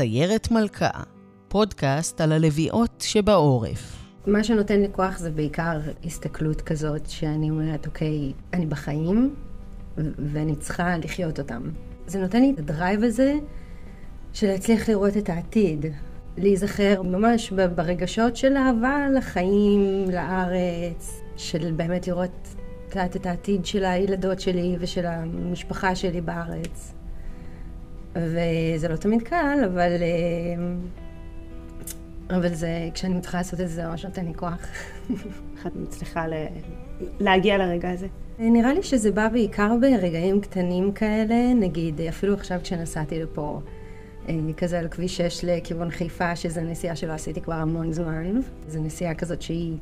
סיירת מלכה, פודקאסט על הלוויות שבעורף. מה שנותן לי כוח זה בעיקר הסתכלות כזאת, שאני אומרת, אוקיי, אני בחיים, ואני צריכה לחיות אותם. זה נותן לי את הדרייב הזה של להצליח לראות את העתיד, להיזכר ממש ברגשות של אהבה לחיים, לארץ, של באמת לראות את העתיד של הילדות שלי ושל המשפחה שלי בארץ. וזה לא תמיד קל, אבל... אה, אבל זה, כשאני מתחילה לעשות את זה, זה ממש נותן לי כוח. איך את מצליחה ל... להגיע לרגע הזה? נראה לי שזה בא בעיקר ברגעים קטנים כאלה, נגיד, אפילו עכשיו כשנסעתי לפה, אה, כזה על כביש 6 לכיוון חיפה, שזו נסיעה שלא עשיתי כבר המון זמן. זו נסיעה כזאת שהיא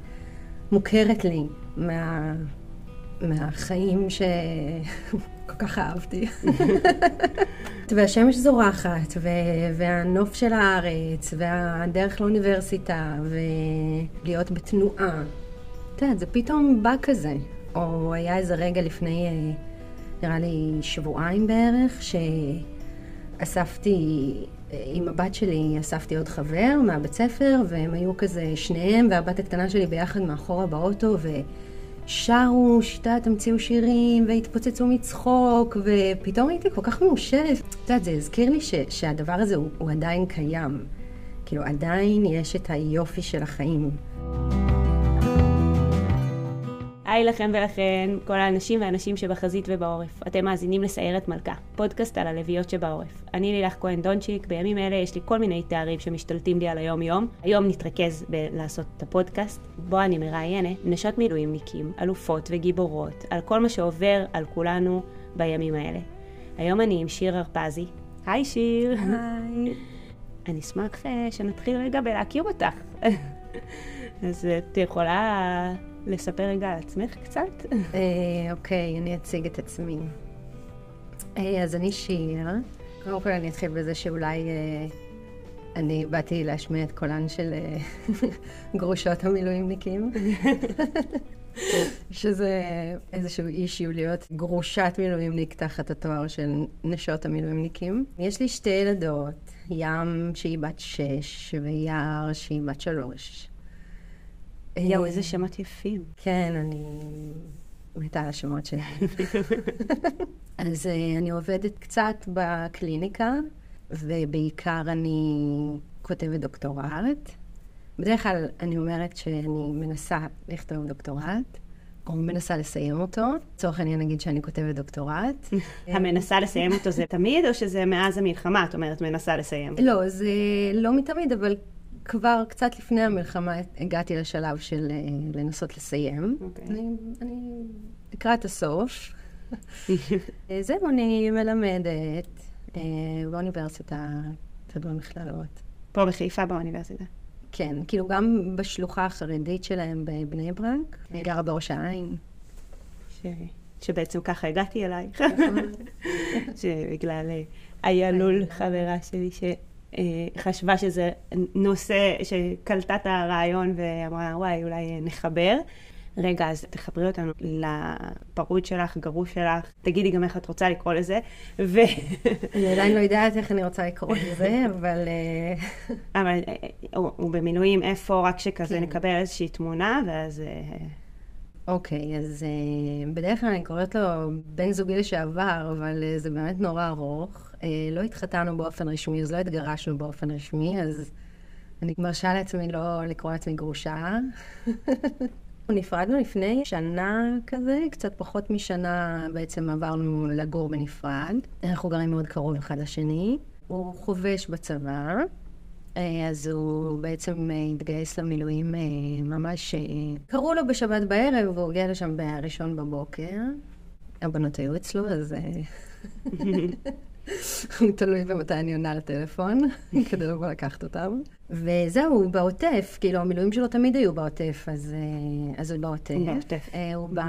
מוכרת לי מה... מהחיים שכל כך אהבתי. והשמש זורחת, ו... והנוף של הארץ, והדרך לאוניברסיטה, ולהיות בתנועה. את יודעת, זה פתאום בא כזה. או היה איזה רגע לפני, אה, נראה לי שבועיים בערך, שאספתי, אה, עם הבת שלי אספתי עוד חבר מהבית ספר, והם היו כזה שניהם והבת הקטנה שלי ביחד מאחורה באוטו, ושרו, שיטה, תמציאו שירים, והתפוצצו מצחוק, ופתאום הייתי כל כך מאושרת. את יודעת, זה הזכיר לי ש, שהדבר הזה הוא, הוא עדיין קיים. כאילו, עדיין יש את היופי של החיים. היי לכם ולכן, כל האנשים והנשים שבחזית ובעורף. אתם מאזינים לסיירת מלכה, פודקאסט על הלוויות שבעורף. אני לילך כהן דונצ'יק, בימים אלה יש לי כל מיני תארים שמשתלטים לי על היום-יום. היום נתרכז בלעשות את הפודקאסט, בו אני מראיינת נשות מילואימניקים, אלופות וגיבורות, על כל מה שעובר על כולנו בימים האלה. היום אני עם שיר הרפזי. היי שיר. היי. אני אשמח אה, שנתחיל רגע בלהכיר אותך. אז את יכולה לספר רגע על עצמך קצת? אה, אוקיי, אני אציג את עצמי. אה, אז אני שיר. קודם כל אני אתחיל בזה שאולי אה, אני באתי להשמיע את קולן של גרושות המילואימניקים. שזה איזשהו אישיו להיות גרושת מילואימניק תחת התואר של נשות המילואימניקים. יש לי שתי ילדות, ים שהיא בת שש ויער שהיא בת שלוש. יואו, איזה שמות יפים. כן, אני מתה על השמות שלי. אז אה, אני עובדת קצת בקליניקה, ובעיקר אני כותבת דוקטורט. בדרך כלל אני אומרת שאני מנסה לכתוב דוקטורט, או מנסה לסיים אותו. לצורך העניין נגיד שאני כותבת דוקטורט. המנסה לסיים אותו זה תמיד, או שזה מאז המלחמה, את אומרת, מנסה לסיים? לא, זה לא מתמיד, אבל כבר קצת לפני המלחמה הגעתי לשלב של אה, לנסות לסיים. Okay. אוקיי. אני, אני לקראת הסוף. אה, זהו, אני מלמדת אה, באוניברסיטה, במכללות. פה בחיפה באוניברסיטה? כן, כאילו גם בשלוחה החרדית שלהם בבני ברק. אני גרה בראש העין. ש... שבעצם ככה הגעתי אלייך. נכון. שבגלל איה חברה שלי, ש... חשבה שזה נושא שקלטה את הרעיון ואמרה, וואי, אולי נחבר. רגע, אז תחברי אותנו לפרוד שלך, גרוש שלך, תגידי גם איך את רוצה לקרוא לזה. ו... אני עדיין לא יודעת איך אני רוצה לקרוא לזה, אבל... אה, אבל אה, הוא, הוא במילואים איפה, רק שכזה כן. נקבל איזושהי תמונה, ואז... אוקיי, okay, אז בדרך כלל אני קוראת לו בן זוגי לשעבר, אבל זה באמת נורא ארוך. אה, לא התחתנו באופן רשמי, אז לא התגרשנו באופן רשמי, אז אני מרשה לעצמי לא לקרוא לעצמי גרושה. נפרדנו לפני שנה כזה, קצת פחות משנה בעצם עברנו לגור בנפרד. אנחנו גרים מאוד קרוב אחד לשני. הוא חובש בצבא, אה, אז הוא בעצם אה, התגייס למילואים ממש... קראו לו בשבת בערב, והוא הגיע לשם בראשון בבוקר. הבנות היו אצלו, אז... תלוי במתי אני עונה לטלפון, כדי לבוא לקחת אותם. וזהו, בעוטף, כאילו, המילואים שלו תמיד היו בעוטף, אז, אה, אז הוא בעוטף. בעוטף. אה, הוא ב...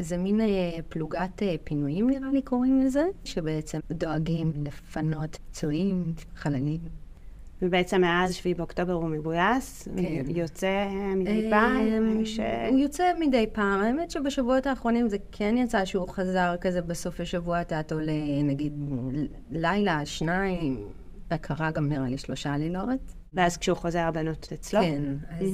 זה מין אה, פלוגת פינויים, נראה לי קוראים לזה, שבעצם דואגים לפנות פצועים, חללים. ובעצם מאז 7 באוקטובר הוא מגויס, כן. יוצא מדי פעם? ש... הוא יוצא מדי פעם. האמת שבשבועות האחרונים זה כן יצא שהוא חזר כזה בסוף השבוע, אתה עולה נגיד לילה, שניים, וקרה גם נראה לי שלושה לילות. ואז כשהוא חוזר הבנות אצלו? כן, אז.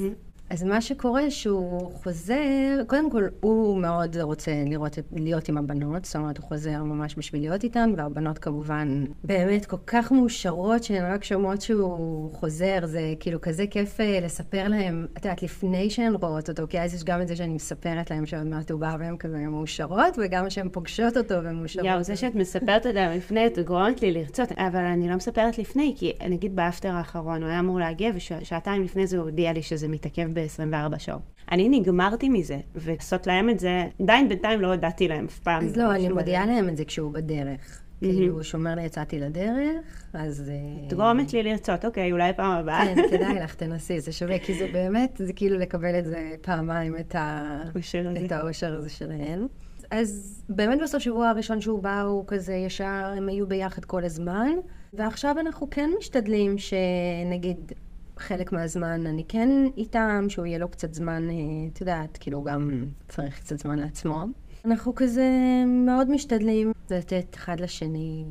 אז מה שקורה שהוא חוזר, קודם כל הוא מאוד רוצה לראות, להיות עם הבנות, זאת אומרת הוא חוזר ממש בשביל להיות איתן, והבנות כמובן באמת כל כך מאושרות שהן רק שומעות שהוא חוזר, זה כאילו כזה כיף אה, לספר להם, את יודעת, לפני שהן רואות אותו, כי אז יש גם את זה שאני מספרת להם שעוד מעט הוא בא והן כזה מאושרות, וגם שהן פוגשות אותו והן מאושרות. יואו, זה שאת מספרת זה לפני, את גורמת לי לרצות, אבל אני לא מספרת לפני, כי נגיד באפטר האחרון, הוא היה אמור להגיע, ושעתיים לפני זה הוא הודיע לי שזה מתעכב ב-24 שעות. אני נגמרתי מזה, ולעשות להם את זה, עדיין בינתיים לא הודעתי להם אף פעם. אז לא, אני מודיעה. להם את זה כשהוא בדרך. כאילו, הוא שומר לי, יצאתי לדרך, אז... אה, את גורמת לי לרצות, אוקיי, אולי פעם הבאה. כן, כדאי לך, תנסי, זה שווה, כי זה באמת, זה כאילו לקבל את זה פעמיים, את האושר הזה. את האושר הזה שלהן. אז באמת בסוף שבוע הראשון שהוא בא, הוא כזה ישר, הם היו ביחד כל הזמן, ועכשיו אנחנו כן משתדלים שנגיד חלק מהזמן אני כן איתם, שהוא יהיה לו קצת זמן, אה, את יודעת, כאילו גם צריך קצת זמן לעצמו. אנחנו כזה מאוד משתדלים לתת אחד לשני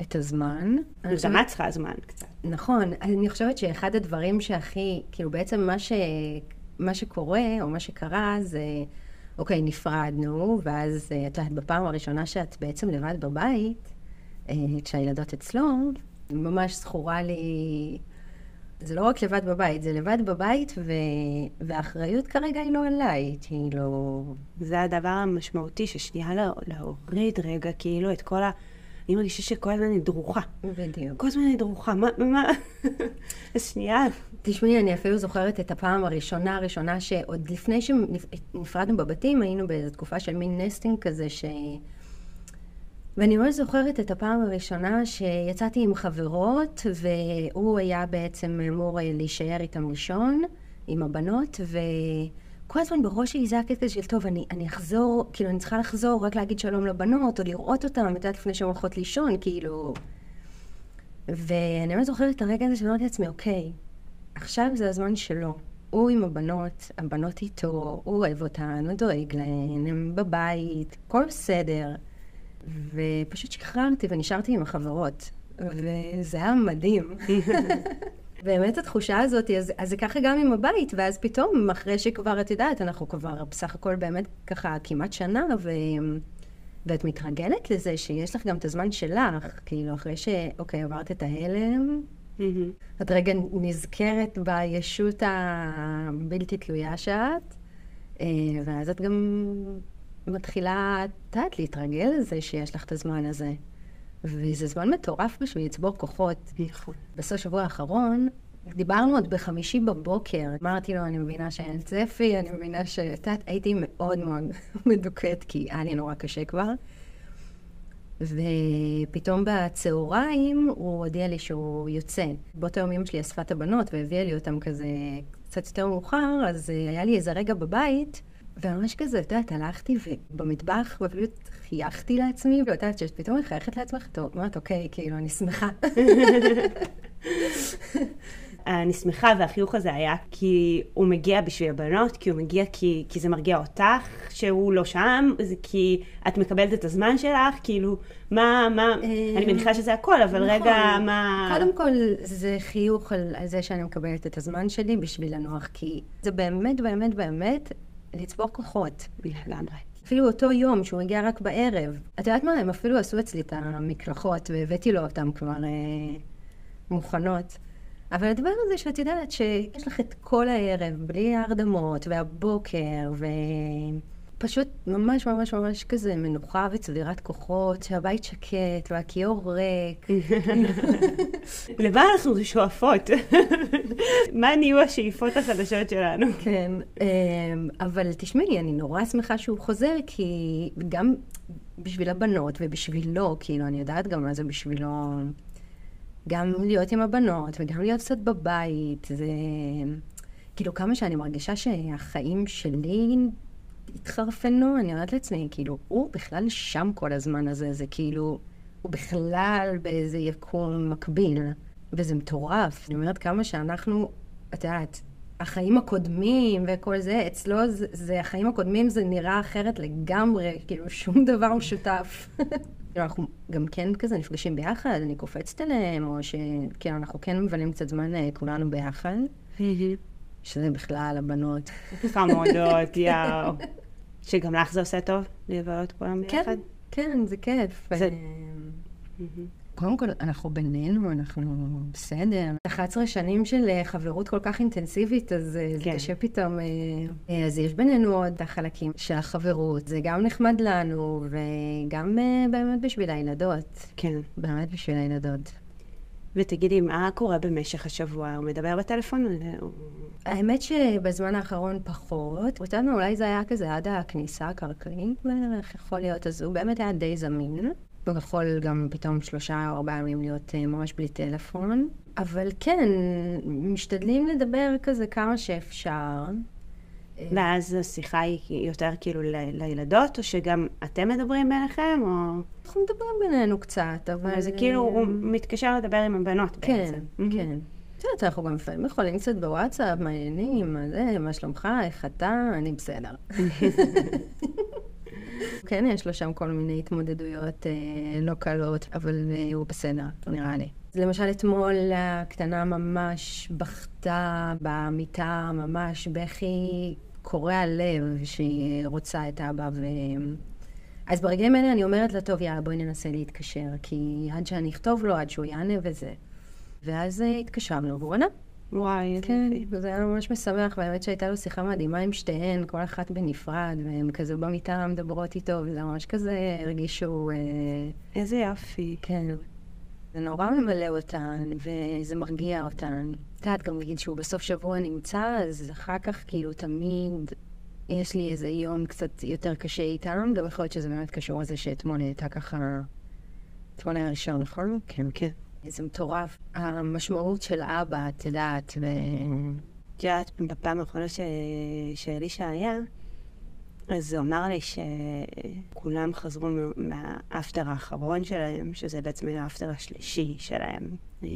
את הזמן. גם את צריכה זמן קצת. נכון, אני חושבת שאחד הדברים שהכי, כאילו בעצם מה, ש, מה שקורה, או מה שקרה, זה, אוקיי, נפרדנו, ואז אה, את יודעת, בפעם הראשונה שאת בעצם לבד בבית, אה, כשהילדות אצלו, ממש זכורה לי, זה לא רק לבד בבית, זה לבד בבית, ו, והאחריות כרגע היא לא עליי, כאילו... זה הדבר המשמעותי, ששנייה לה- להוריד רגע, כאילו, את כל ה... אני מרגישה שכל הזמן אני דרוכה. בדיוק. כל הזמן אני דרוכה, מה, מה? שנייה, תשמעי, אני אפילו זוכרת את הפעם הראשונה הראשונה שעוד לפני שנפרדנו בבתים, היינו באיזו תקופה של מין נסטינג כזה ש... ואני ממש זוכרת את הפעם הראשונה שיצאתי עם חברות, והוא היה בעצם אמור אה, להישאר איתם לישון, עם הבנות, וכל הזמן בראש שלי זה היה קטע של, טוב, אני, אני אחזור, כאילו, אני צריכה לחזור רק להגיד שלום לבנות, או לראות אותן, את יודעת, לפני שהן הולכות לישון, כאילו... ואני ממש זוכרת את הרגע הזה שאמרתי לעצמי, אוקיי, עכשיו זה הזמן שלו. הוא עם הבנות, הבנות איתו, הוא אוהב אותן, הוא דואג להן, הם בבית, הכל בסדר. ופשוט שחררתי ונשארתי עם החברות. וזה היה מדהים. באמת התחושה הזאת, אז, אז זה ככה גם עם הבית, ואז פתאום, אחרי שכבר, את יודעת, אנחנו כבר בסך הכל באמת ככה כמעט שנה, ו... ואת מתרגלת לזה שיש לך גם את הזמן שלך, כאילו, אחרי ש... אוקיי, עברת את ההלם, את רגע נזכרת בישות הבלתי תלויה שאת, אה, ואז את גם מתחילה, את יודעת, להתרגל לזה שיש לך את הזמן הזה. וזה זמן מטורף בשביל לצבור כוחות. נכון. בסוף השבוע האחרון, דיברנו עוד בחמישי בבוקר. אמרתי לו, אני מבינה שאין צפי, אני מבינה ש... את יודעת, הייתי מאוד מאוד מדוכאת, כי היה לי נורא קשה כבר. ופתאום בצהריים הוא הודיע לי שהוא יוצא. באותו יום אמא שלי אספה את הבנות והביאה לי אותם כזה קצת יותר מאוחר, אז אה, היה לי איזה רגע בבית, וממש כזה, את יודעת, הלכתי במטבח ופשוט חייכתי לעצמי, ואת יודעת, שפתאום מחייכת לעצמך, את אומרת, אוקיי, כאילו, אני שמחה. אני שמחה והחיוך הזה היה כי הוא מגיע בשביל הבנות, כי הוא מגיע כי, כי זה מרגיע אותך שהוא לא שם, זה כי את מקבלת את הזמן שלך, כאילו, מה, מה, אני מניחה שזה הכל, אבל נכון. רגע, מה... קודם כל, זה חיוך על, על זה שאני מקבלת את הזמן שלי בשביל לנוח, כי זה באמת, באמת, באמת לצבור כוחות. לגמרי. אפילו אותו יום שהוא הגיע רק בערב. את יודעת מה? הם אפילו עשו אצלי את המקלחות, והבאתי לו אותן כבר אה, מוכנות. אבל הדבר הזה שאת יודעת שיש לך את כל הערב, בלי ההרדמות, והבוקר, ופשוט ממש ממש ממש כזה מנוחה וצבירת כוחות, שהבית שקט, והכיור ריק. למה אנחנו שואפות? מה נהיו השאיפות החדשות שלנו? כן, אמ, אבל תשמעי, אני נורא שמחה שהוא חוזר, כי גם בשביל הבנות ובשבילו, כאילו, אני יודעת גם מה זה בשבילו, גם להיות עם הבנות וגם להיות קצת בבית, זה... כאילו, כמה שאני מרגישה שהחיים שלי התחרפנו, אני אומרת לעצמי, כאילו, הוא בכלל שם כל הזמן הזה, זה כאילו, הוא בכלל באיזה יקום מקביל, וזה מטורף. אני אומרת כמה שאנחנו, את יודעת, החיים הקודמים וכל זה, אצלו זה, זה החיים הקודמים זה נראה אחרת לגמרי, כאילו שום דבר משותף. כאילו, אנחנו גם כן כזה נפגשים ביחד, אני קופצת אליהם, או שכאילו אנחנו כן מבלים קצת זמן אה, כולנו ביחד, שזה בכלל הבנות. חמודות, יאו. שגם לך זה עושה טוב, לבלות כולם כן, ביחד? כן, זה כיף. זה- קודם כל, אנחנו בינינו, אנחנו בסדר. 11 שנים של אה, חברות כל כך אינטנסיבית, אז אה, זה כן. קשה פתאום. אה, אז יש בינינו עוד החלקים של החברות. זה גם נחמד לנו, וגם באמת בשביל הילדות. כן. באמת בשביל הילדות. ותגידי, מה קורה במשך השבוע? הוא מדבר בטלפון? האמת שבזמן האחרון פחות. אותנו אולי זה היה כזה עד הכניסה הקרקעית בערך, יכול להיות, אז הוא באמת היה די זמין. הוא יכול גם פתאום שלושה או ארבעה ימים להיות אה, ממש בלי טלפון. אבל כן, משתדלים לדבר כזה כמה שאפשר. ואז השיחה היא יותר כאילו לילדות, או שגם אתם מדברים ביניכם, או... אנחנו מדברים בינינו קצת, אבל... זה כאילו, הוא מתקשר לדבר עם הבנות כן, בעצם. כן. את יודעת, אנחנו גם לפעמים יכולים קצת בוואטסאפ, מעניינים, מה זה, מה שלומך, איך אתה, אני בסדר. כן, יש לו שם כל מיני התמודדויות אה, לא קלות, אבל אה, הוא בסדר, נראה לי. למשל, אתמול הקטנה ממש בכתה במיטה, ממש בכי קורע לב שהיא רוצה את אבא, ו... אז ברגעים האלה אני אומרת לה, טוב, יאללה, בואי ננסה להתקשר, כי עד שאני אכתוב לו, עד שהוא יענה וזה. ואז אה, התקשרנו, והוא ענה. וואי, כן. וזה היה ממש משמח, והאמת שהייתה לו שיחה מדהימה עם שתיהן, כל אחת בנפרד, והן כזה במיטה מדברות איתו, וזה ממש כזה הרגישו, אה, איזה יופי. כן, זה נורא ממלא אותן, וזה מרגיע אותן. את יודעת, גם נגיד שהוא בסוף שבוע נמצא, אז אחר כך כאילו תמיד יש לי איזה יום קצת יותר קשה איתם, גם יכול להיות שזה באמת קשור לזה שאתמול הייתה ככה... אתמול היה ראשון, נכון? כן, כן. זה מטורף. המשמעות של אבא, את יודעת, ו... את יודעת, בפעם האחרונה. שאלישע היה, אז הוא אמר לי שכולם חזרו מהאפטר האחרון שלהם, שזה בעצם היה האפטר השלישי שלהם. אה,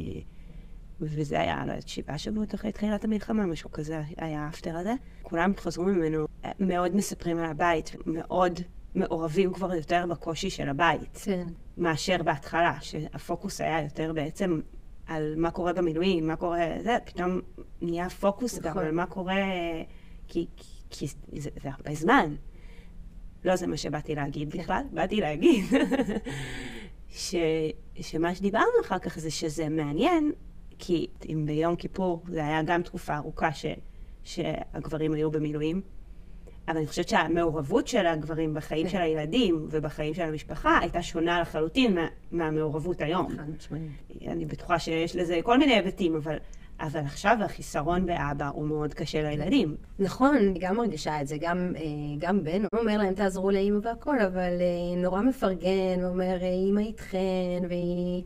וזה היה, לא יודעת, שבעה שבועות אחרי תחילת המלחמה, משהו כזה היה האפטר הזה. כולם חזרו ממנו אה, מאוד מספרים על הבית, מאוד מעורבים כבר יותר בקושי של הבית. כן. מאשר בהתחלה, שהפוקוס היה יותר בעצם על מה קורה במילואים, מה קורה, זה, פתאום נהיה פוקוס גם נכון. על מה קורה, כי, כי, זה, זה הרבה זמן. לא זה מה שבאתי להגיד בכלל, באתי להגיד ש, שמה שדיברנו אחר כך זה שזה מעניין, כי אם ביום כיפור זה היה גם תקופה ארוכה ש, שהגברים היו במילואים, אבל אני חושבת שהמעורבות של הגברים בחיים של הילדים ובחיים של המשפחה הייתה שונה לחלוטין מה, מהמעורבות היום. אני בטוחה שיש לזה כל מיני היבטים, אבל, אבל עכשיו החיסרון באבא הוא מאוד קשה לילדים. נכון, אני גם מרגישה את זה, גם, אה, גם בן, אומר להם תעזרו לאימא והכל, אבל אה, נורא מפרגן, ואומר, אה, אימא איתכן, והיא...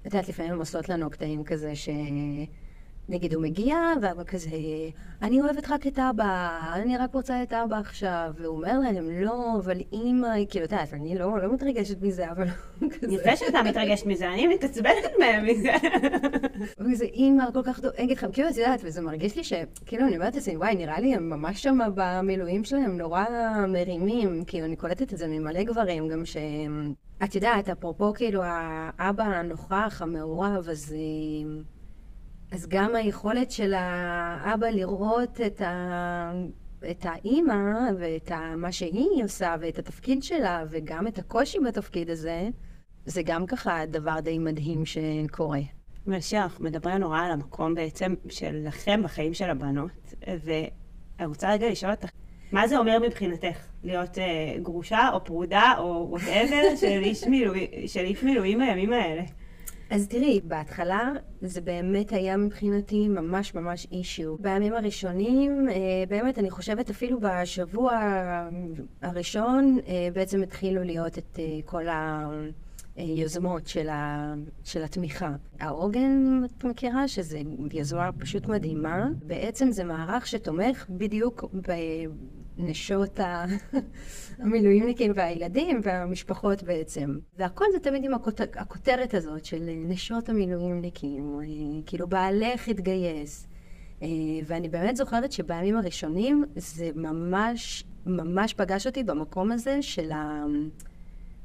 את יודעת, לפעמים הם עושות לנו קטעים כזה ש... נגיד הוא מגיע, ואבא כזה, אני אוהבת רק את אבא, אני רק רוצה את אבא עכשיו, והוא אומר להם, לא, אבל אימא, כאילו, את יודעת, אני לא, לא מתרגשת מזה, אבל הוא כזה... יפה שאתה מתרגש מזה, אני מתעצבנת מהם מזה. וזה אימא כל כך דואגת לכם, כאילו, את יודעת, וזה מרגיש לי שכאילו, אני אומרת לעצמי, וואי, נראה לי הם ממש שם במילואים שלהם נורא מרימים, כאילו, אני קולטת את זה ממלא גברים, גם שהם... את יודעת, אפרופו כאילו האבא הנוכח, המעורב, אז... אז גם היכולת של האבא לראות את, ה... את האימא ואת ה... מה שהיא עושה ואת התפקיד שלה וגם את הקושי בתפקיד הזה, זה גם ככה דבר די מדהים שקורה. ושיר, אנחנו מדברים נורא על המקום בעצם שלכם בחיים של הבנות, ואני רוצה רגע לשאול אותך, מה זה אומר מבחינתך להיות uh, גרושה או פרודה או whatever של איש מילואים בימים האלה? אז תראי, בהתחלה זה באמת היה מבחינתי ממש ממש אישיו. בימים הראשונים, אה, באמת, אני חושבת אפילו בשבוע הראשון, אה, בעצם התחילו להיות את אה, כל היוזמות של, ה, של התמיכה. העוגן, את מכירה, שזה יזועה פשוט מדהימה. בעצם זה מערך שתומך בדיוק בנשות ה... המילואימניקים והילדים והמשפחות בעצם. והכל זה תמיד עם הכותר, הכותרת הזאת של נשות המילואימניקים, אה, כאילו בעלך התגייס. אה, ואני באמת זוכרת שבימים הראשונים זה ממש, ממש פגש אותי במקום הזה של ה...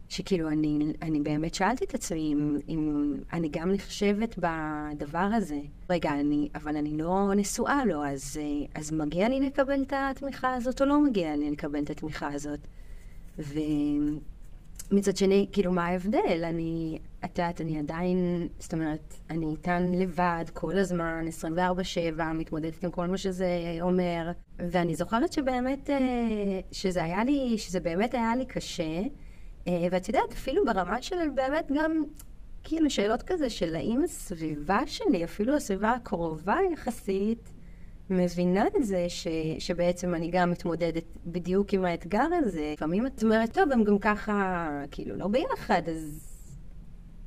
שכאילו, אני, אני באמת שאלתי את עצמי אם, אם אני גם נחשבת בדבר הזה. רגע, אני, אבל אני לא נשואה לו, אז, אז מגיע לי לקבל את התמיכה הזאת או לא מגיע לי לקבל את התמיכה הזאת? ומצד שני, כאילו, מה ההבדל? אני, את יודעת, אני עדיין, זאת אומרת, אני איתן לבד כל הזמן, 24-7, מתמודדת עם כל מה שזה אומר, ואני זוכרת שבאמת, אה, שזה היה לי, שזה באמת היה לי קשה. אה, ואת יודעת, אפילו ברמה של באמת גם, כאילו, שאלות כזה של האם הסביבה שלי, אפילו הסביבה הקרובה יחסית, מבינה את זה ש, שבעצם אני גם מתמודדת בדיוק עם האתגר הזה. לפעמים את אומרת, טוב, הם גם ככה, כאילו, לא ביחד, אז...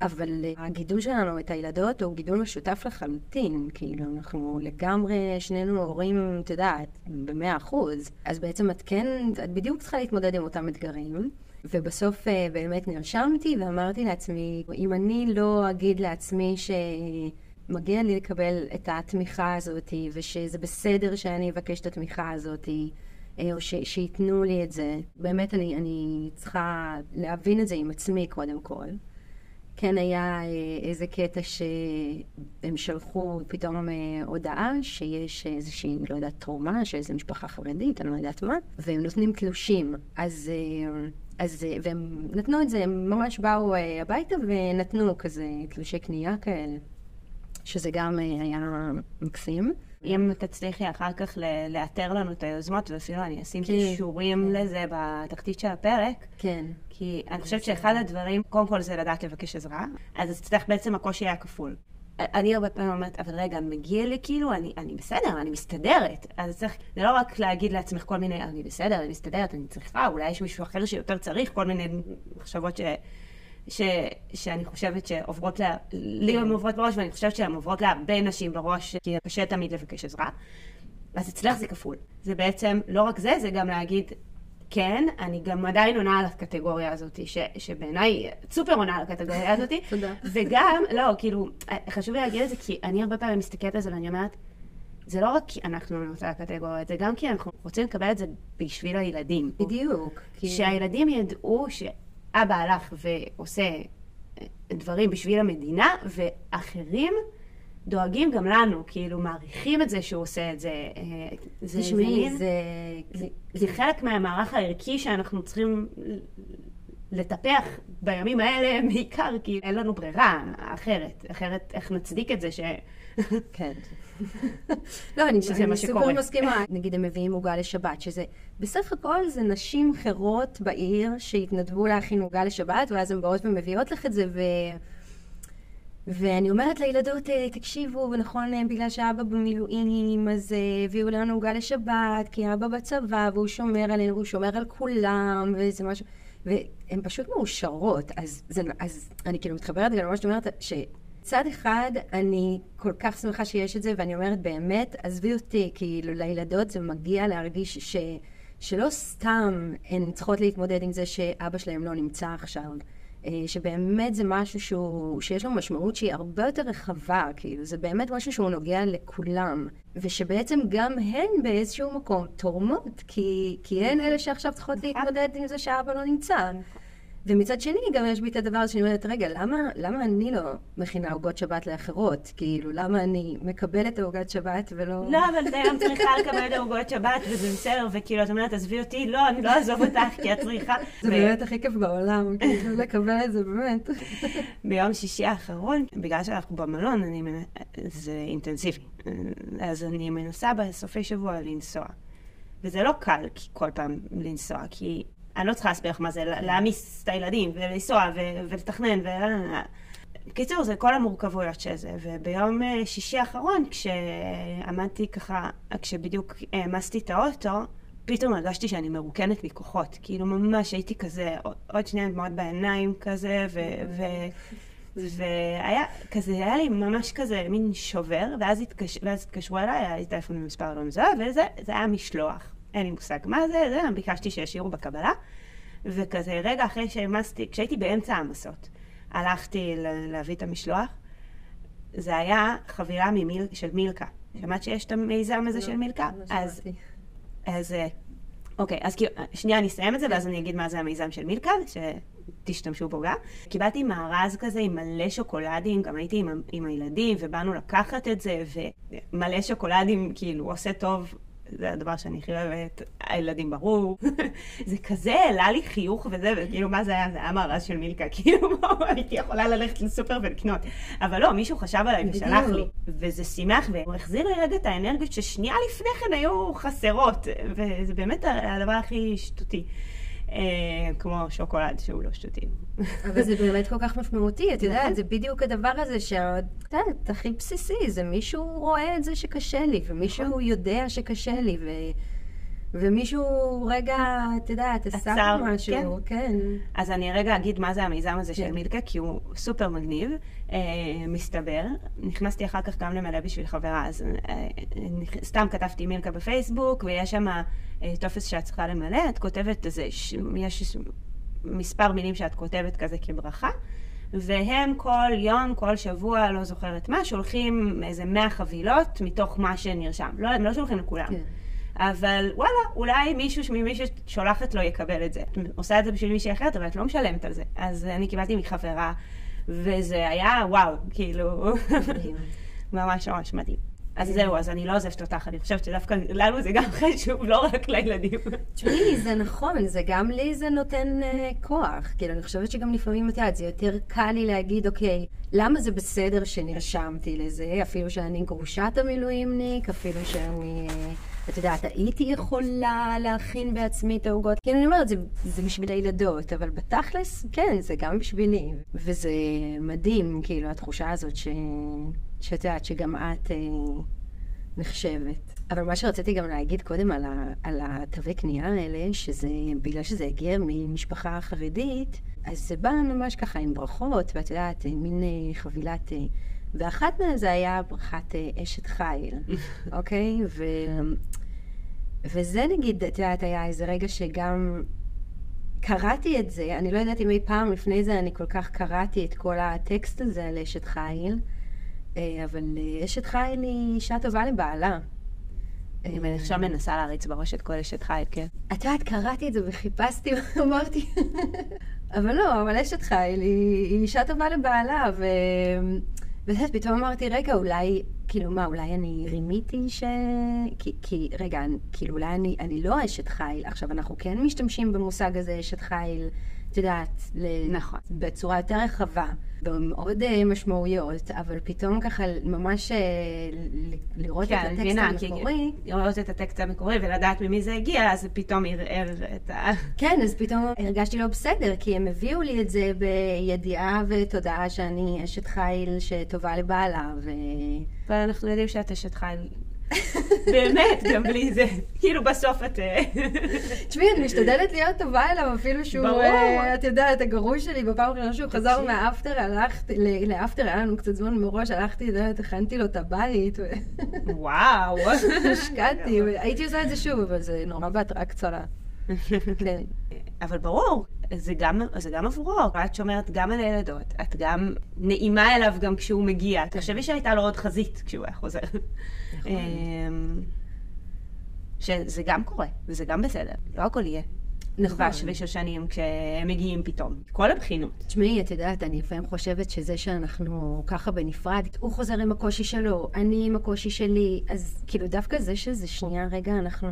אבל הגידול שלנו, את הילדות, הוא גידול משותף לחלוטין. כאילו, אנחנו לגמרי, שנינו הורים, את יודעת, במאה אחוז. אז בעצם את כן, את בדיוק צריכה להתמודד עם אותם אתגרים. ובסוף אה, באמת נרשמתי ואמרתי לעצמי, אם אני לא אגיד לעצמי שמגיע לי לקבל את התמיכה הזאת, ושזה בסדר שאני אבקש את התמיכה הזאת, אה, או ש, שייתנו לי את זה, באמת אני, אני צריכה להבין את זה עם עצמי קודם כל. כן היה אה, איזה קטע שהם שלחו פתאום הודעה שיש איזושהי, לא יודעת, תרומה של איזו משפחה חרדית, אני לא יודעת מה, והם נותנים תלושים. אז אז, אה, והם נתנו את זה, הם ממש באו אה, הביתה ונתנו כזה תלושי קנייה כאלה, שזה גם אה, היה מקסים. אם תצליחי אחר כך לאתר לנו את היוזמות, ואפילו אני אשים כן. קישורים כן. לזה בתחתית של הפרק. כן. כי אני חושבת שאחד הדברים, קודם כל זה לדעת לבקש עזרה, אז אצלך בעצם הקושי היה כפול. אני הרבה פעמים אומרת, אבל רגע, מגיע לי כאילו, אני, אני בסדר, אני מסתדרת. אז צריך, זה לא רק להגיד לעצמך כל מיני, אני בסדר, אני מסתדרת, אני צריכה, אולי יש מישהו אחר שיותר צריך, כל מיני מחשבות ש... ש, שאני חושבת שעוברות לה, לי הן עוברות בראש, ואני חושבת שהן עוברות להרבה נשים בראש, כי קשה תמיד לבקש עזרה. אז אצלך זה כפול. זה בעצם, לא רק זה, זה גם להגיד, כן, אני גם עדיין עונה על הקטגוריה הזאת, ש, שבעיניי סופר עונה על הקטגוריה הזאת. תודה. וגם, לא, כאילו, חשוב לי להגיד את זה, כי אני הרבה פעמים מסתכלת על זה ואני אומרת, זה לא רק כי אנחנו עונות על הקטגוריה, זה גם כי אנחנו רוצים לקבל את זה בשביל הילדים. בדיוק. שהילדים ידעו שאבא הלך ועושה דברים בשביל המדינה, ואחרים... דואגים גם לנו, כאילו, מעריכים את זה שהוא עושה את זה. אה, זה שמי, זה, זה, זה חלק מהמערך הערכי שאנחנו צריכים לטפח בימים האלה בעיקר, כי אין לנו ברירה אחרת. אחרת, איך נצדיק את זה ש... כן. לא, אני, אני סופר מסכימה. נגיד הם מביאים עוגה לשבת, שזה בסך הכל זה נשים חירות בעיר שהתנדבו להכין עוגה לשבת, ואז הן באות ומביאות לך את זה, ו... ואני אומרת לילדות, אה, תקשיבו, נכון, בגלל שאבא במילואים, אז הביאו לנו עוגה לשבת, כי אבא בצבא, והוא שומר עלינו, והוא שומר על כולם, וזה משהו... והן פשוט מאושרות. אז, זה, אז אני כאילו מתחברת למה שאת אומרת, שצד אחד, אני כל כך שמחה שיש את זה, ואני אומרת, באמת, עזבי אותי, כאילו, לילדות זה מגיע להרגיש ש... שלא סתם הן צריכות להתמודד עם זה שאבא שלהם לא נמצא עכשיו. אה, שבאמת זה משהו שהוא, שיש לו משמעות שהיא הרבה יותר רחבה, כאילו, זה באמת משהו שהוא נוגע לכולם, ושבעצם גם הן באיזשהו מקום תורמות, כי, כי הן אלה שעכשיו צריכות להתמודד עם זה שאבא לא נמצא. ומצד שני, גם יש בי את הדבר הזה שאני אומרת, רגע, למה, למה אני לא מכינה עוגות שבת לאחרות? כאילו, למה אני מקבלת עוגת שבת ולא... לא, אבל את היום צריכה לקבל את העוגות שבת, וזה בסדר, וכאילו, את אומרת, עזבי אותי, לא, אני לא אעזוב אותך, כי את צריכה. זה באמת הכי כיף בעולם, כאילו, לקבל את זה, באמת. ביום שישי האחרון, בגלל שאנחנו במלון, אני, זה אינטנסיבי. אז אני מנסה בסופי שבוע לנסוע. וזה לא קל כל פעם לנסוע, כי אני לא צריכה להסביר לך מה זה להעמיס את הילדים ולנסוע ולתכנן ו... בקיצור, זה כל המורכבויות של זה. וביום אה, שישי האחרון, כשעמדתי ככה, כשבדיוק העמסתי את האוטו, פתאום הרגשתי שאני מרוקנת מכוחות. כאילו ממש הייתי כזה, עוד שנייה דמעות בעיניים כזה, ו... ו... והיה כזה, היה לי ממש כזה מין שובר, ואז, התקש... ואז התקשרו אליי, היה לי טלפון במספר לא מזוהה, וזה היה משלוח. אין לי מושג מה זה, זה, ביקשתי שישאירו בקבלה. וכזה רגע אחרי שהעמסתי, כשהייתי באמצע העמסות, הלכתי להביא את המשלוח. זה היה חבילה ממיל, של מילקה. שמעת שיש את המיזם הזה של מילקה? לא אז, שמעתי. אז, אה, אוקיי, אז כאילו, שנייה אני אסיים את זה, ואז אני אגיד מה זה המיזם של מילקה, שתשתמשו בו גם. קיבלתי מארז כזה עם מלא שוקולדים, גם הייתי עם, עם הילדים, ובאנו לקחת את זה, ומלא שוקולדים, כאילו, עושה טוב. זה הדבר שאני הכי אוהבת, הילדים ברור. זה כזה העלה לי חיוך וזה, וכאילו, מה זה היה? זה היה מארז של מילקה, כאילו, הייתי יכולה ללכת לסופר ולקנות. אבל לא, מישהו חשב עליי ושלח לי. וזה שימח, והוא החזיר לי רגע את האנרגיות ששנייה לפני כן היו חסרות, וזה באמת הדבר הכי שטותי. אה, כמו שוקולד שהוא לא שטותי. אבל זה באמת כל כך משמעותי, את יודעת, זה בדיוק הדבר הזה שאת יודעת, הכי בסיסי, זה מישהו רואה את זה שקשה לי, ומישהו יודע שקשה לי, ו... ומישהו רגע, את יודעת, עשה משהו, כן. אז אני רגע אגיד מה זה המיזם הזה של כן. מילקה, כי הוא סופר מגניב, אה, מסתבר. נכנסתי אחר כך גם למלא בשביל חברה, אז אה, סתם כתבתי מילקה בפייסבוק, ויש שם אה, טופס שאת צריכה למלא, את כותבת איזה, ש- יש מספר מילים שאת כותבת כזה כברכה. והם כל יום, כל שבוע, לא זוכרת מה, שולחים איזה 100 חבילות מתוך מה שנרשם. לא, הם לא שולחים לכולם. כן. אבל וואלה, אולי מישהו ממי ששולחת לו יקבל את זה. את עושה את זה בשביל מישהי אחרת, אבל את לא משלמת על זה. אז אני קיבלתי מחברה, וזה היה וואו, כאילו. ממש ממש מדהים. אז זהו, אז אני לא עוזבת אותך, אני חושבת שדווקא לנו זה גם חשוב, לא רק לילדים. תשמעי, זה נכון, זה גם לי זה נותן uh, כוח. כאילו, אני חושבת שגם לפעמים, את יודעת, זה יותר קל לי להגיד, אוקיי, למה זה בסדר שנרשמתי לזה, אפילו שאני גרושת המילואימניק, אפילו שאני, אה, את יודעת, הייתי יכולה להכין בעצמי את העוגות. כאילו, אני אומרת, זה, זה בשביל הילדות, אבל בתכלס, כן, זה גם בשבילי. וזה מדהים, כאילו, התחושה הזאת ש... שאת יודעת, שגם את... אה, נחשבת. אבל מה שרציתי גם להגיד קודם על, ה, על התווי קנייה האלה, שזה, בגלל שזה הגיע ממשפחה חרדית, אז זה בא ממש ככה עם ברכות, ואת יודעת, מין אה, חבילת... אה, ואחת מהן זה היה ברכת אה, אשת חיל, אוקיי? ו, וזה נגיד, את יודעת, היה איזה רגע שגם קראתי את זה, אני לא יודעת אם אי פעם לפני זה אני כל כך קראתי את כל הטקסט הזה על אשת חיל, אה, אבל אה, אשת חיל היא אישה טובה לבעלה. אני עכשיו מנסה להריץ בראש את כל אשת חי, כן. את יודעת, קראתי את זה וחיפשתי ואמרתי, אבל לא, אבל אשת חיל היא, אישה טובה לבעלה, ו... ואת יודעת, פתאום אמרתי, רגע, אולי, כאילו מה, אולי אני רימיתי ש... כי, כי רגע, אני- כאילו אולי אני, אני לא אשת חיל. עכשיו, אנחנו כן משתמשים במושג הזה, אשת חיל, את יודעת. נכון. בצורה יותר רחבה, ועוד אה, משמעויות, אבל פתאום ככה ממש אה, לראות כן, את הטקסט המקורי. לראות את הטקסט המקורי ולדעת ממי זה הגיע, אז זה פתאום ערער את ה... כן, אז פתאום הרגשתי לא בסדר, כי הם הביאו לי את זה בידיעה ותודעה שאני אשת חיל שטובה לבעלה, ו... אבל אנחנו יודעים שאת אשת חי. באמת, גם בלי זה. כאילו בסוף את... אה, תשמעי, אני משתדלת להיות טובה אליו, אפילו שהוא, ברור. אה, את יודעת, הגרוש שלי, בפעם הראשונה שהוא חזר. מהאפטר, הלכתי, לאפטר, היה לנו קצת זמן מראש, הלכתי, יודעת, הכנתי לו את הבית, וואו. והשקעתי, הייתי עושה את זה שוב, אבל זה נורא בהתראה קצרה. כן. אבל ברור, זה גם, זה גם עבורו. את שומרת גם על הילדות, את גם נעימה אליו גם כשהוא מגיע. תחשבי שהייתה לו עוד חזית כשהוא היה חוזר. אמ, שזה גם קורה, וזה גם בסדר. לא הכל יהיה. נכון. דבש ושושנים כשהם מגיעים פתאום. כל הבחינות. תשמעי, את יודעת, אני לפעמים חושבת שזה שאנחנו ככה בנפרד, הוא חוזר עם הקושי שלו, אני עם הקושי שלי, אז כאילו דווקא זה שזה שנייה רגע, אנחנו...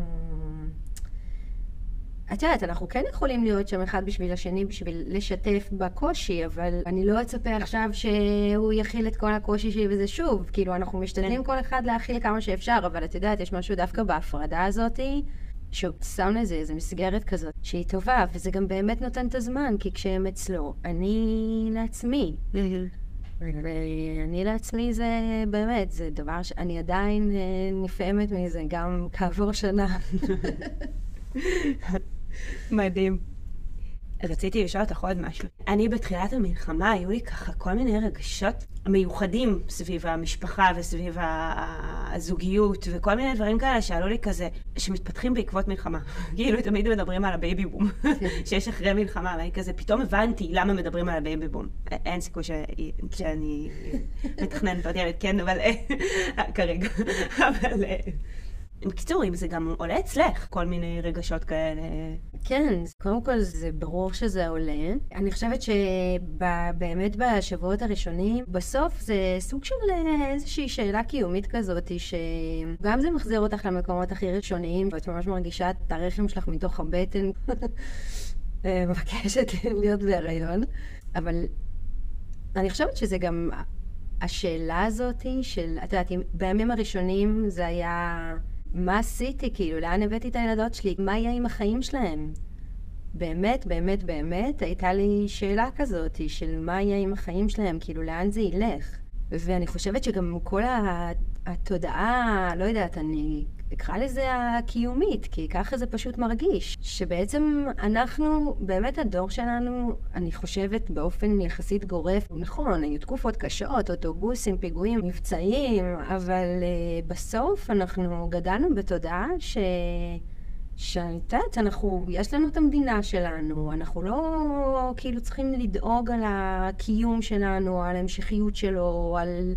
את יודעת, אנחנו כן יכולים להיות שם אחד בשביל השני בשביל לשתף בקושי, אבל אני לא אצפה עכשיו שהוא יכיל את כל הקושי שלי וזה שוב. כאילו, אנחנו משתדלים כל אחד להכיל כמה שאפשר, אבל את יודעת, יש משהו דווקא בהפרדה הזאתי, שהוא שם לזה איזו מסגרת כזאת שהיא טובה, וזה גם באמת נותן את הזמן, כי כשהם אצלו, אני לעצמי. ואני לעצמי זה באמת, זה דבר שאני עדיין אה, נפעמת מזה, גם כעבור שנה. מדהים. רציתי לשאול אותך עוד משהו. אני בתחילת המלחמה, היו לי ככה כל מיני רגשות מיוחדים סביב המשפחה וסביב הזוגיות וכל מיני דברים כאלה שעלו לי כזה, שמתפתחים בעקבות מלחמה. כאילו תמיד מדברים על ה baby boom, שיש אחרי מלחמה, ואני כזה, פתאום הבנתי למה מדברים על ה baby boom. אין סיכוי שאני מתכננת ילד, כן, אבל כרגע. אבל... בקיצור, אם זה גם עולה אצלך, כל מיני רגשות כאלה. כן, קודם כל זה ברור שזה עולה. אני חושבת שבאמת בשבועות הראשונים, בסוף זה סוג של אה, איזושהי שאלה קיומית כזאת, שגם זה מחזיר אותך למקומות הכי ראשוניים, ואת ממש מרגישה את הרחם שלך מתוך הבטן, אה, מבקשת להיות בהיריון. אבל אני חושבת שזה גם השאלה הזאת של, את יודעת, בימים הראשונים זה היה... מה עשיתי, כאילו, לאן הבאתי את הילדות שלי? מה יהיה עם החיים שלהם? באמת, באמת, באמת, הייתה לי שאלה כזאת של מה יהיה עם החיים שלהם, כאילו, לאן זה ילך? ואני חושבת שגם כל התודעה, לא יודעת, אני אקרא לזה הקיומית, כי ככה זה פשוט מרגיש. שבעצם אנחנו, באמת הדור שלנו, אני חושבת באופן יחסית גורף, נכון, היו תקופות קשות, אוטובוסים, פיגועים, מבצעים, אבל uh, בסוף אנחנו גדלנו בתודעה ש... שאת יודעת, אנחנו, יש לנו את המדינה שלנו, אנחנו לא כאילו צריכים לדאוג על הקיום שלנו, על ההמשכיות שלו, על...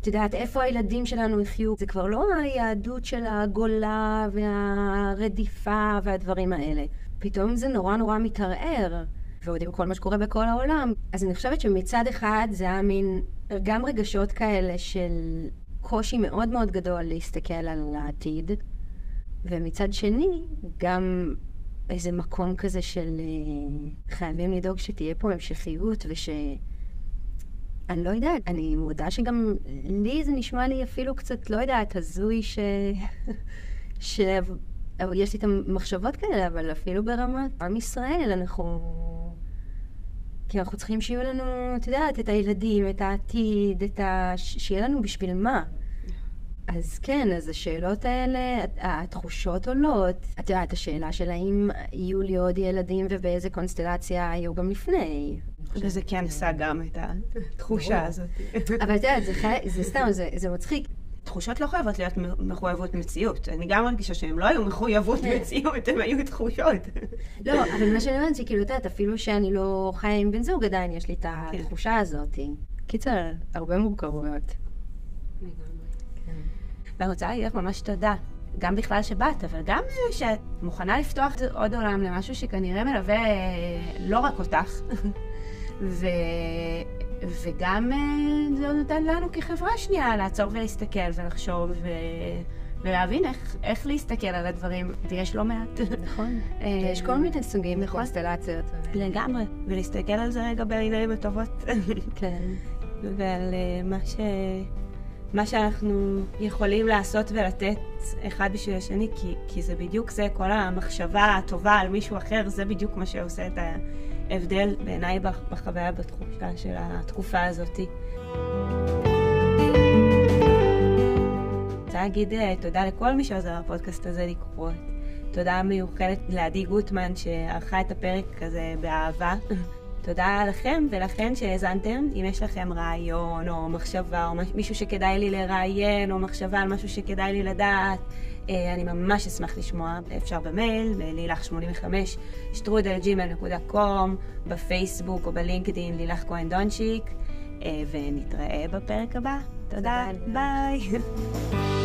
את יודעת, איפה הילדים שלנו יחיו? זה כבר לא היהדות של הגולה והרדיפה והדברים האלה. פתאום זה נורא נורא מתערער, ועוד עם כל מה שקורה בכל העולם. אז אני חושבת שמצד אחד זה היה מין גם רגשות כאלה של קושי מאוד מאוד גדול להסתכל על העתיד, ומצד שני, גם איזה מקום כזה של אה, חייבים לדאוג שתהיה פה המשכיות וש... אני לא יודעת, אני מודה שגם לי זה נשמע לי אפילו קצת, לא יודעת, הזוי ש... ש... יש לי את המחשבות כאלה, אבל אפילו ברמת עם ישראל, אנחנו... כי אנחנו צריכים שיהיו לנו, את יודעת, את הילדים, את העתיד, את ה... שיהיה לנו בשביל מה. אז כן, אז השאלות האלה, התחושות עולות. את יודעת, השאלה של האם יהיו לי עוד ילדים ובאיזה קונסטלציה היו גם לפני. וזה כן עשה גם את התחושה הזאת. אבל את יודעת, זה סתם, זה מצחיק. תחושות לא חייבות להיות מחויבות מציאות. אני גם מרגישה שהם לא היו מחויבות כן. מציאות, הם היו תחושות. לא, אבל מה שאני אומרת, שכאילו, את יודעת, אפילו שאני לא חיה עם בן זוג, עדיין יש לי את כן. התחושה הזאת. קיצר, הרבה מורכבויות. ואני רוצה להגיד לך ממש תודה. גם בכלל שבאת, אבל גם שאת מוכנה לפתוח עוד עולם למשהו שכנראה מלווה לא רק אותך, ו... וגם אה, זה נותן לנו כחברה שנייה לעצור ולהסתכל ולחשוב ו... ולהבין איך, איך להסתכל על הדברים, ויש לא מעט. נכון. אה, יש כל מיני סוגים נכון. קונסטלציות. לגמרי, ולהסתכל על זה רגע בעיניים הטובות. כן. ועל אה, מה ש... מה שאנחנו יכולים לעשות ולתת אחד בשביל השני, כי, כי זה בדיוק זה, כל המחשבה הטובה על מישהו אחר, זה בדיוק מה שעושה את ההבדל בעיניי בחוויה, בתחושה של התקופה הזאת. רוצה להגיד אה, תודה לכל מי שעוזר בפודקאסט הזה לקרות. תודה מיוחדת לעדי גוטמן שערכה את הפרק הזה באהבה. תודה לכם ולכן שהאזנתם. אם יש לכם רעיון או מחשבה או מישהו שכדאי לי לראיין או מחשבה על משהו שכדאי לי לדעת, אה, אני ממש אשמח לשמוע. אפשר במייל, לילך85, שטרודלג'ימל.קום, בפייסבוק או בלינקדאין לילך כהן דונצ'יק, אה, ונתראה בפרק הבא. תודה, ביי.